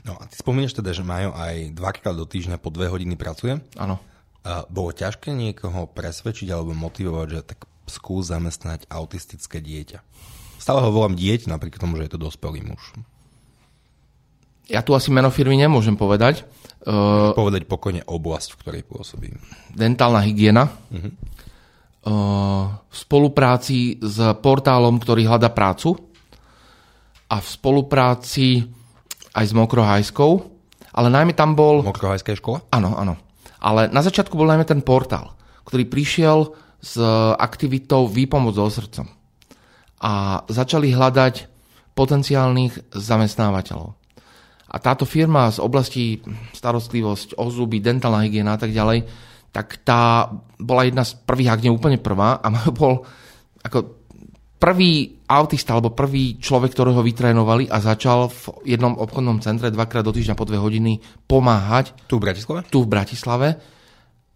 Speaker 1: No a ty spomínaš teda, že Majo aj dvakrát do týždňa po dve hodiny pracuje?
Speaker 2: Áno.
Speaker 1: bolo ťažké niekoho presvedčiť alebo motivovať, že tak skús zamestnať autistické dieťa. Stále ho volám dieť, napriek tomu, že je to dospelý muž
Speaker 2: ja tu asi meno firmy nemôžem povedať.
Speaker 1: Uh, povedať pokojne oblasť, v ktorej pôsobí.
Speaker 2: Dentálna hygiena. Uh-huh. Uh, v spolupráci s portálom, ktorý hľada prácu a v spolupráci aj s Mokrohajskou, ale najmä tam bol...
Speaker 1: Mokrohajská škola?
Speaker 2: Áno, áno. Ale na začiatku bol najmä ten portál, ktorý prišiel s aktivitou Výpomoc so srdcom. A začali hľadať potenciálnych zamestnávateľov. A táto firma z oblasti starostlivosť o zuby, dentálna hygiena a tak ďalej, tak tá bola jedna z prvých, ak nie úplne prvá, a bol ako prvý autista alebo prvý človek, ktorého vytrénovali a začal v jednom obchodnom centre dvakrát do týždňa po dve hodiny pomáhať.
Speaker 1: Tu v Bratislave?
Speaker 2: Tu v Bratislave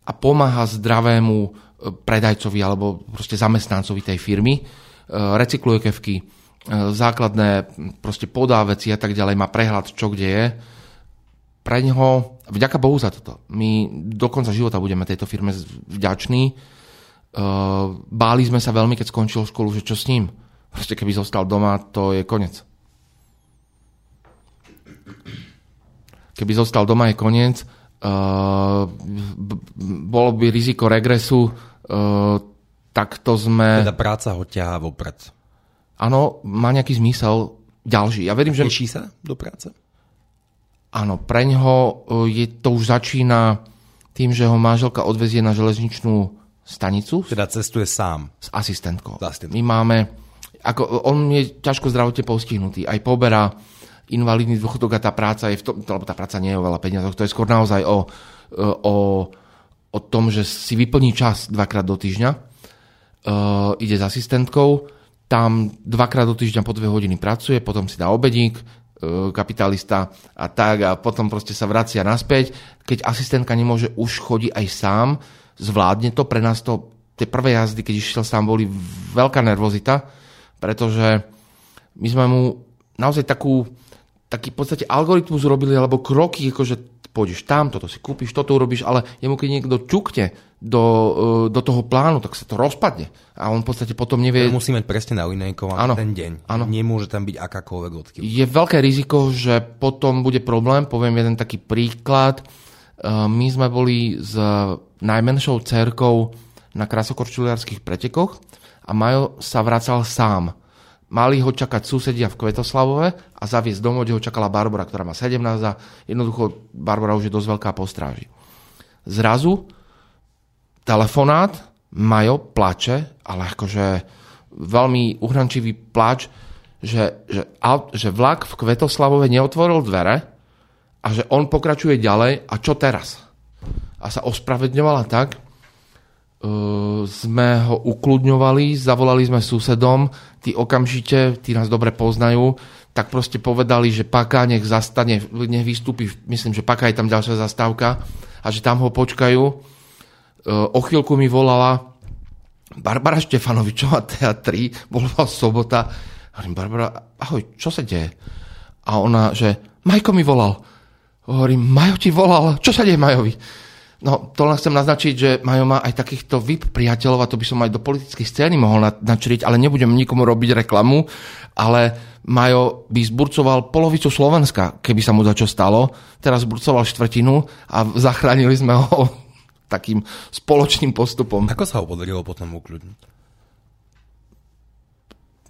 Speaker 2: a pomáha zdravému e, predajcovi alebo proste zamestnancovi tej firmy. E, recykluje kevky, E, základné proste podá veci a tak ďalej, má prehľad, čo kde je. Pre neho, vďaka Bohu za toto. My do konca života budeme tejto firme vďační. E, báli sme sa veľmi, keď skončil školu, že čo s ním. Proste keby zostal doma, to je koniec. Keby zostal doma, je koniec. E, bolo by riziko regresu, tak to sme...
Speaker 1: Teda práca ho ťahá vopred
Speaker 2: áno, má nejaký zmysel ďalší. Ja verím, že...
Speaker 1: Teší sa do práce?
Speaker 2: Áno, pre ňoho e, je, to už začína tým, že ho manželka odvezie na železničnú stanicu.
Speaker 1: Teda cestuje sám.
Speaker 2: S asistentkou.
Speaker 1: S asistentkou.
Speaker 2: My máme... Ako, on je ťažko zdravotne postihnutý. Aj poberá invalidný dôchodok a tá práca je v tom, lebo tá práca nie je o veľa peniazoch, to je skôr naozaj o, e, o, o tom, že si vyplní čas dvakrát do týždňa, uh, ide s asistentkou, tam dvakrát do týždňa po dve hodiny pracuje, potom si dá obedík, e, kapitalista a tak a potom proste sa vracia naspäť. Keď asistentka nemôže už chodiť aj sám, zvládne to. Pre nás to, tie prvé jazdy, keď išiel sám, boli veľká nervozita, pretože my sme mu naozaj takú, taký v podstate algoritmus robili, alebo kroky, akože pôjdeš tam, toto si kúpiš, toto urobíš, ale jemu keď niekto čukne do, e, do toho plánu, tak sa to rozpadne. A on v podstate potom nevie...
Speaker 1: To musí mať presne nalinejkovaný ten deň.
Speaker 2: Áno.
Speaker 1: Nemôže tam byť akákoľvek odkyv.
Speaker 2: Je veľké riziko, že potom bude problém. Poviem jeden taký príklad. E, my sme boli s najmenšou cerkou na krasokorčuliarských pretekoch a Majo sa vracal sám Mali ho čakať susedia v Kvetoslavove a zaviesť domov, kde ho čakala Barbara, ktorá má 17 a jednoducho Barbara už je dosť veľká po stráži. Zrazu telefonát, Majo plače, ale akože veľmi uhrančivý plač, že, že, že vlak v Kvetoslavove neotvoril dvere a že on pokračuje ďalej a čo teraz? A sa ospravedňovala tak, sme ho ukludňovali, zavolali sme susedom, tí okamžite, tí nás dobre poznajú, tak proste povedali, že Paka nech zastane, nech vystúpi, myslím, že Paka je tam ďalšia zastávka a že tam ho počkajú. O chvíľku mi volala Barbara Štefanovičová teatri, bola sobota. Hovorím, Barbara, ahoj, čo sa deje? A ona, že Majko mi volal. Hovorím, Majo ti volal, čo sa deje Majovi? No, to len chcem naznačiť, že Majo má aj takýchto VIP priateľov a to by som aj do politickej scény mohol načriť, ale nebudem nikomu robiť reklamu, ale Majo by zburcoval polovicu Slovenska, keby sa mu za čo stalo. Teraz zburcoval štvrtinu a zachránili sme ho takým spoločným postupom.
Speaker 1: Ako sa ho podarilo potom ukľudniť?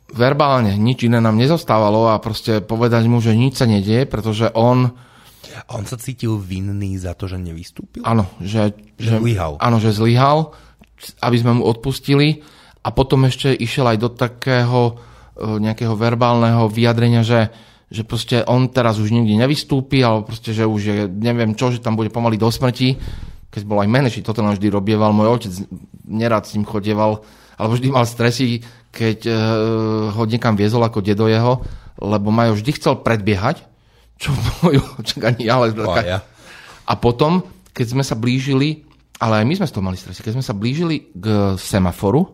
Speaker 2: Verbálne, nič iné nám nezostávalo a proste povedať mu, že nič sa nedie, pretože on
Speaker 1: a on sa cítil vinný za to, že nevystúpil?
Speaker 2: Áno, že,
Speaker 1: že, zlyhal.
Speaker 2: Áno, že zlyhal, aby sme mu odpustili a potom ešte išiel aj do takého e, nejakého verbálneho vyjadrenia, že, že proste on teraz už nikdy nevystúpi, alebo proste, že už je, neviem čo, že tam bude pomaly do smrti. Keď bol aj menší, toto nám vždy robieval. Môj otec nerad s ním chodieval, alebo vždy mal stresy, keď uh, ho niekam viezol ako dedo jeho, lebo Majo vždy chcel predbiehať, čo bolo, čak ani ale...
Speaker 1: Oh, ja.
Speaker 2: A potom, keď sme sa blížili, ale aj my sme z toho mali stresy, keď sme sa blížili k semaforu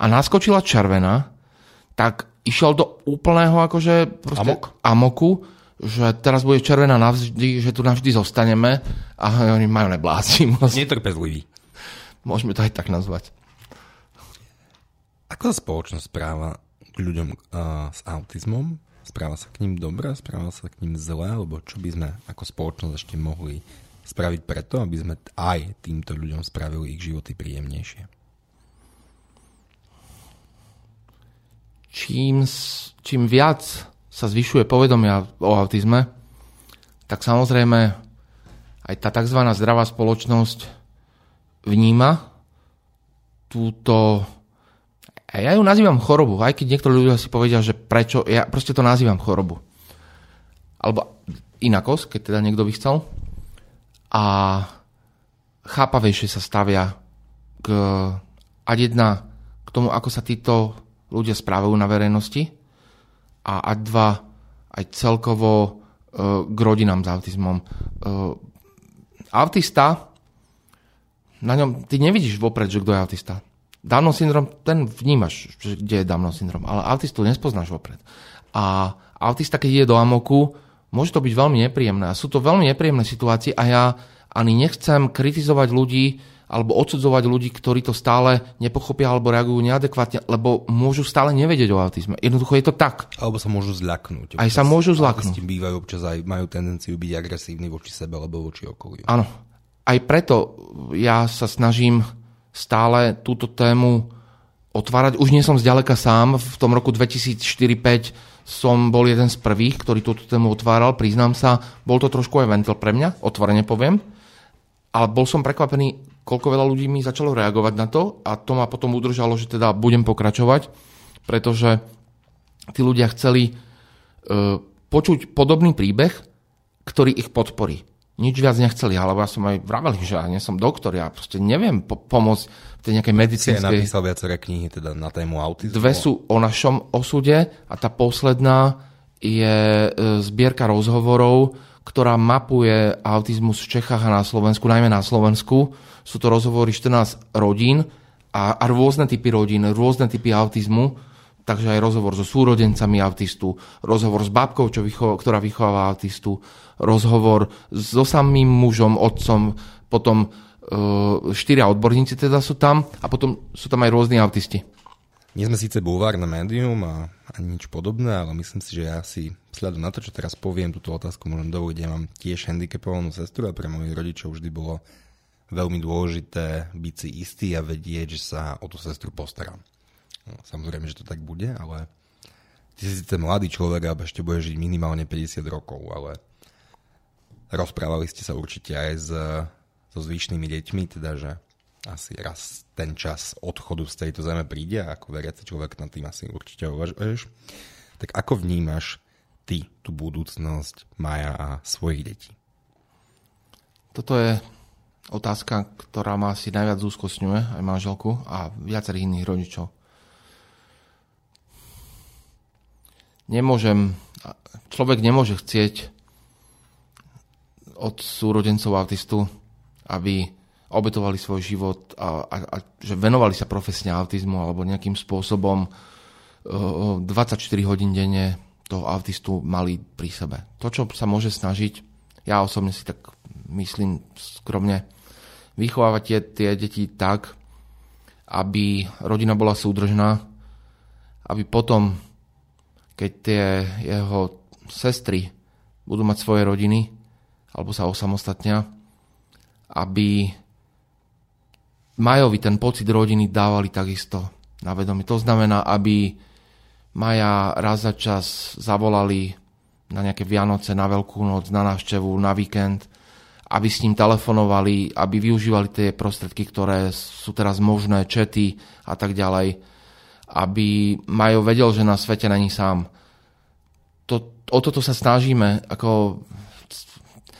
Speaker 2: a naskočila červená, tak išiel do úplného akože
Speaker 1: Amok?
Speaker 2: amoku, že teraz bude červená navždy, že tu navždy zostaneme a oni majú neblázni.
Speaker 1: Netrpezlivý.
Speaker 2: Môžeme to aj tak nazvať.
Speaker 1: Ako sa spoločnosť správa k ľuďom uh, s autizmom? Správa sa k ním dobre, správa sa k ním zle, alebo čo by sme ako spoločnosť ešte mohli spraviť preto, aby sme aj týmto ľuďom spravili ich životy príjemnejšie?
Speaker 2: Čím, čím viac sa zvyšuje povedomia o autizme, tak samozrejme aj tá tzv. zdravá spoločnosť vníma túto a ja ju nazývam chorobu, aj keď niektorí ľudia si povedia, že prečo, ja proste to nazývam chorobu. Alebo inakosť, keď teda niekto by chcel. A chápavejšie sa stavia k, a jedna k tomu, ako sa títo ľudia správajú na verejnosti a a dva aj celkovo e, k rodinám s autizmom. E, autista, na ňom, ty nevidíš vopred, že kto je autista Downov syndrom, ten vnímaš, kde je Downov syndrom, ale autistu nespoznáš vopred. A autista, keď ide do amoku, môže to byť veľmi nepríjemné. A sú to veľmi nepríjemné situácie a ja ani nechcem kritizovať ľudí alebo odsudzovať ľudí, ktorí to stále nepochopia alebo reagujú neadekvátne, lebo môžu stále nevedieť o autizme. Jednoducho je to tak.
Speaker 1: Alebo sa môžu zľaknúť.
Speaker 2: Aj sa môžu zľaknúť.
Speaker 1: Autisti bývajú občas aj majú tendenciu byť agresívni voči sebe alebo voči okoliu.
Speaker 2: Áno. Aj preto ja sa snažím stále túto tému otvárať. Už nie som zďaleka sám. V tom roku 2004-2005 som bol jeden z prvých, ktorý túto tému otváral. Priznám sa, bol to trošku aj ventil pre mňa, otvorene poviem. Ale bol som prekvapený, koľko veľa ľudí mi začalo reagovať na to a to ma potom udržalo, že teda budem pokračovať, pretože tí ľudia chceli uh, počuť podobný príbeh, ktorý ich podporí nič viac nechceli, alebo ja som aj vravel, že ja nie som doktor, ja proste neviem po- pomôcť v tej nejakej medicínskej...
Speaker 1: Si napísal viaceré knihy teda na tému autizmu.
Speaker 2: Dve sú o našom osude a tá posledná je e, zbierka rozhovorov, ktorá mapuje autizmus v Čechách a na Slovensku, najmä na Slovensku. Sú to rozhovory 14 rodín a, a rôzne typy rodín, rôzne typy autizmu takže aj rozhovor so súrodencami autistu, rozhovor s babkou, čo vycho- ktorá vychováva autistu, rozhovor so samým mužom, otcom, potom e, štyria odborníci teda sú tam a potom sú tam aj rôzni autisti.
Speaker 1: Nie sme síce bulvárne médium a ani nič podobné, ale myslím si, že ja si vzhľadom na to, čo teraz poviem, túto otázku môžem dovoliť. Ja mám tiež handicapovanú sestru a pre mojich rodičov vždy bolo veľmi dôležité byť si istý a vedieť, že sa o tú sestru postaram. Samozrejme, že to tak bude, ale ty si ten mladý človek a ešte bude žiť minimálne 50 rokov, ale rozprávali ste sa určite aj s, so zvyšnými deťmi, teda že asi raz ten čas odchodu z tejto zeme príde a ako veriaci človek nad tým asi určite uvažuješ. Tak ako vnímaš ty tú budúcnosť Maja a svojich detí?
Speaker 2: Toto je otázka, ktorá ma asi najviac zúskosňuje, aj manželku a viacerých iných rodičov. Nemôžem, človek nemôže chcieť od súrodencov autistu, aby obetovali svoj život a, a, a že venovali sa profesne autizmu alebo nejakým spôsobom 24 hodín denne toho autistu mali pri sebe. To, čo sa môže snažiť, ja osobne si tak myslím skromne, vychovávať tie, tie deti tak, aby rodina bola súdržná, aby potom, keď tie jeho sestry budú mať svoje rodiny, alebo sa osamostatnia, aby Majovi ten pocit rodiny dávali takisto na vedomie. To znamená, aby Maja raz za čas zavolali na nejaké Vianoce, na Veľkú noc, na návštevu, na víkend, aby s ním telefonovali, aby využívali tie prostredky, ktoré sú teraz možné, čety a tak ďalej, aby Majo vedel, že na svete není sám. To, o toto sa snažíme, ako,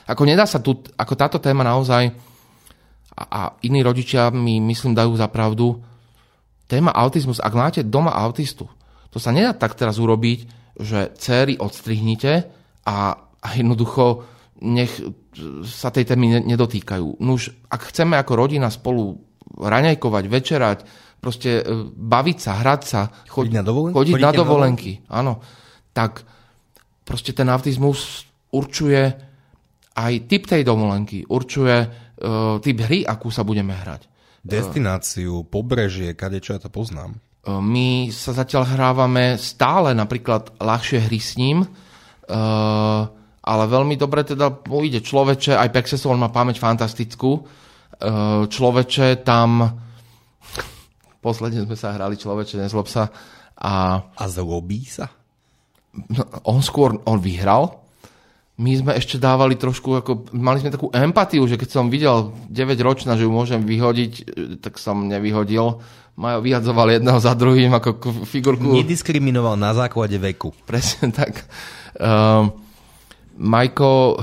Speaker 2: ako nedá sa tu, ako táto téma naozaj a, a iní rodičia mi, myslím, dajú za pravdu. Téma autizmus, ak máte doma autistu, to sa nedá tak teraz urobiť, že céry odstrihnite a, a jednoducho nech sa tej témy nedotýkajú. Nuž, ak chceme ako rodina spolu raňajkovať, večerať, proste e, baviť sa, hrať sa,
Speaker 1: chodiť na dovolenky,
Speaker 2: chodiť na dovolenky áno, tak proste ten autizmus určuje aj typ tej dovolenky, určuje uh, typ hry, akú sa budeme hrať.
Speaker 1: Destináciu, pobrežie, kade čo ja to poznám.
Speaker 2: My sa zatiaľ hrávame stále napríklad ľahšie hry s ním, ale veľmi dobre teda ide človeče, aj Pexesol má pamäť fantastickú, človeče tam posledne sme sa hrali človeče, nezlob sa a...
Speaker 1: A zlobí sa?
Speaker 2: No, on skôr, on vyhral, my sme ešte dávali trošku, ako, mali sme takú empatiu, že keď som videl 9 ročná, že ju môžem vyhodiť, e, tak som nevyhodil. Majo vyhadzoval jedného za druhým ako figurku.
Speaker 1: Nediskriminoval na základe veku.
Speaker 2: Presne tak. Um, Majko,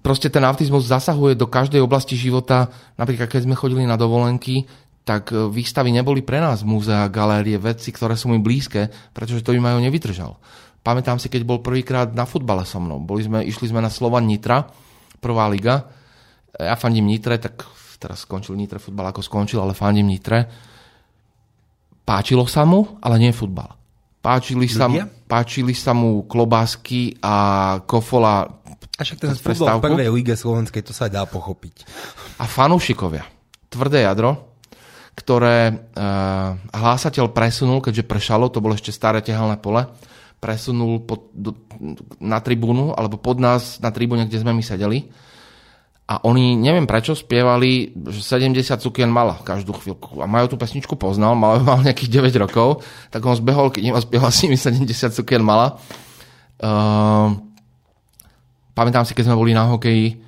Speaker 2: proste ten autizmus zasahuje do každej oblasti života. Napríklad, keď sme chodili na dovolenky, tak e, výstavy neboli pre nás múzea, galérie, veci, ktoré sú mi blízke, pretože to by Majo nevydržal. Pamätám si, keď bol prvýkrát na futbale so mnou. Boli sme, išli sme na Slovan Nitra, prvá liga. Ja fandím Nitre, tak teraz skončil Nitre futbal, ako skončil, ale fandím Nitre. Páčilo sa mu, ale nie futbal. Páčili sa, mu, páčili sa mu klobásky a kofola
Speaker 1: a však ten futbal v prvej lige slovenskej, to sa dá pochopiť.
Speaker 2: A fanúšikovia. Tvrdé jadro, ktoré e, hlásateľ presunul, keďže prešalo, to bolo ešte staré tehalné pole, presunul pod, do, na tribúnu, alebo pod nás na tribúne, kde sme my sedeli. A oni, neviem prečo, spievali, že 70 cukien mala každú chvíľku. A majú tú pesničku poznal, mal, mal nejakých 9 rokov, tak on zbehol keď ním spieval s nimi 70 cukien mala. Uh, pamätám si, keď sme boli na hokeji,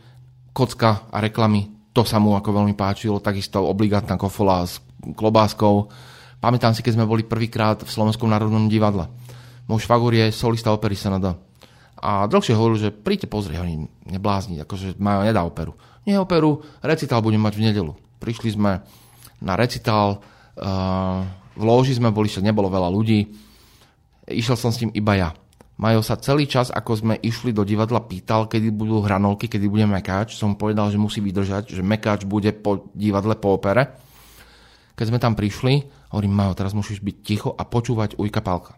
Speaker 2: kocka a reklamy, to sa mu ako veľmi páčilo, takisto obligátna kofola s klobáskou. Pamätám si, keď sme boli prvýkrát v Slovenskom národnom divadle môj švagor je solista opery Senada. A dlhšie hovoril, že príďte pozrieť, oni neblázni, akože majú, nedá operu. Nie operu, recitál budem mať v nedelu. Prišli sme na recitál, uh, v lóži sme boli, však nebolo veľa ľudí, išiel som s ním iba ja. Majo sa celý čas, ako sme išli do divadla, pýtal, kedy budú hranolky, kedy bude mekáč. Som povedal, že musí vydržať, že mekáč bude po divadle, po opere. Keď sme tam prišli, hovorím, Majo, teraz musíš byť ticho a počúvať Ujka Palka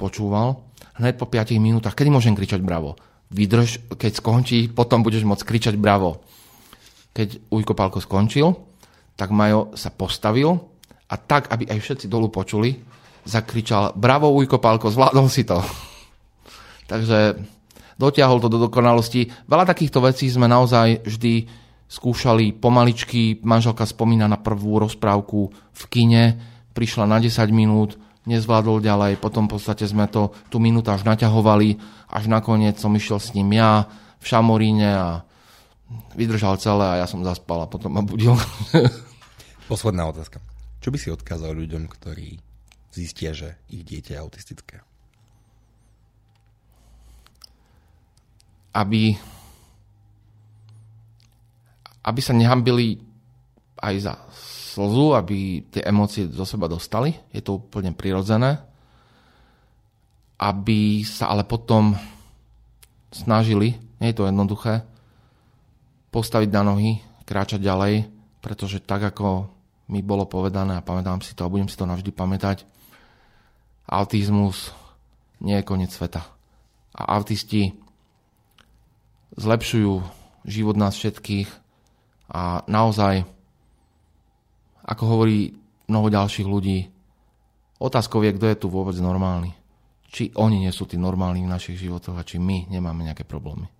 Speaker 2: počúval, hneď po 5 minútach, kedy môžem kričať bravo? Vydrž, keď skončí, potom budeš môcť kričať bravo. Keď Ujko Palko skončil, tak Majo sa postavil a tak, aby aj všetci dolu počuli, zakričal bravo Ujko Palko, zvládol si to. Takže dotiahol to do dokonalosti. Veľa takýchto vecí sme naozaj vždy skúšali pomaličky. Manželka spomína na prvú rozprávku v kine, prišla na 10 minút, nezvládol ďalej, potom v podstate sme to tú minútu až naťahovali, až nakoniec som išiel s ním ja v Šamoríne a vydržal celé a ja som zaspal a potom ma budil.
Speaker 1: Posledná otázka. Čo by si odkázal ľuďom, ktorí zistia, že ich dieťa je autistické?
Speaker 2: Aby aby sa nehambili aj za slzu, aby tie emócie zo seba dostali. Je to úplne prirodzené. Aby sa ale potom snažili, nie je to jednoduché, postaviť na nohy, kráčať ďalej, pretože tak ako mi bolo povedané a pamätám si to a budem si to navždy pamätať, autizmus nie je koniec sveta. A autisti zlepšujú život nás všetkých a naozaj, ako hovorí mnoho ďalších ľudí, otázkou je, kto je tu vôbec normálny. Či oni nie sú tí normálni v našich životoch a či my nemáme nejaké problémy.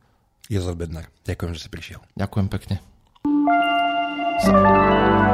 Speaker 1: Jozef Bednar, ďakujem, že si prišiel.
Speaker 2: Ďakujem pekne. So...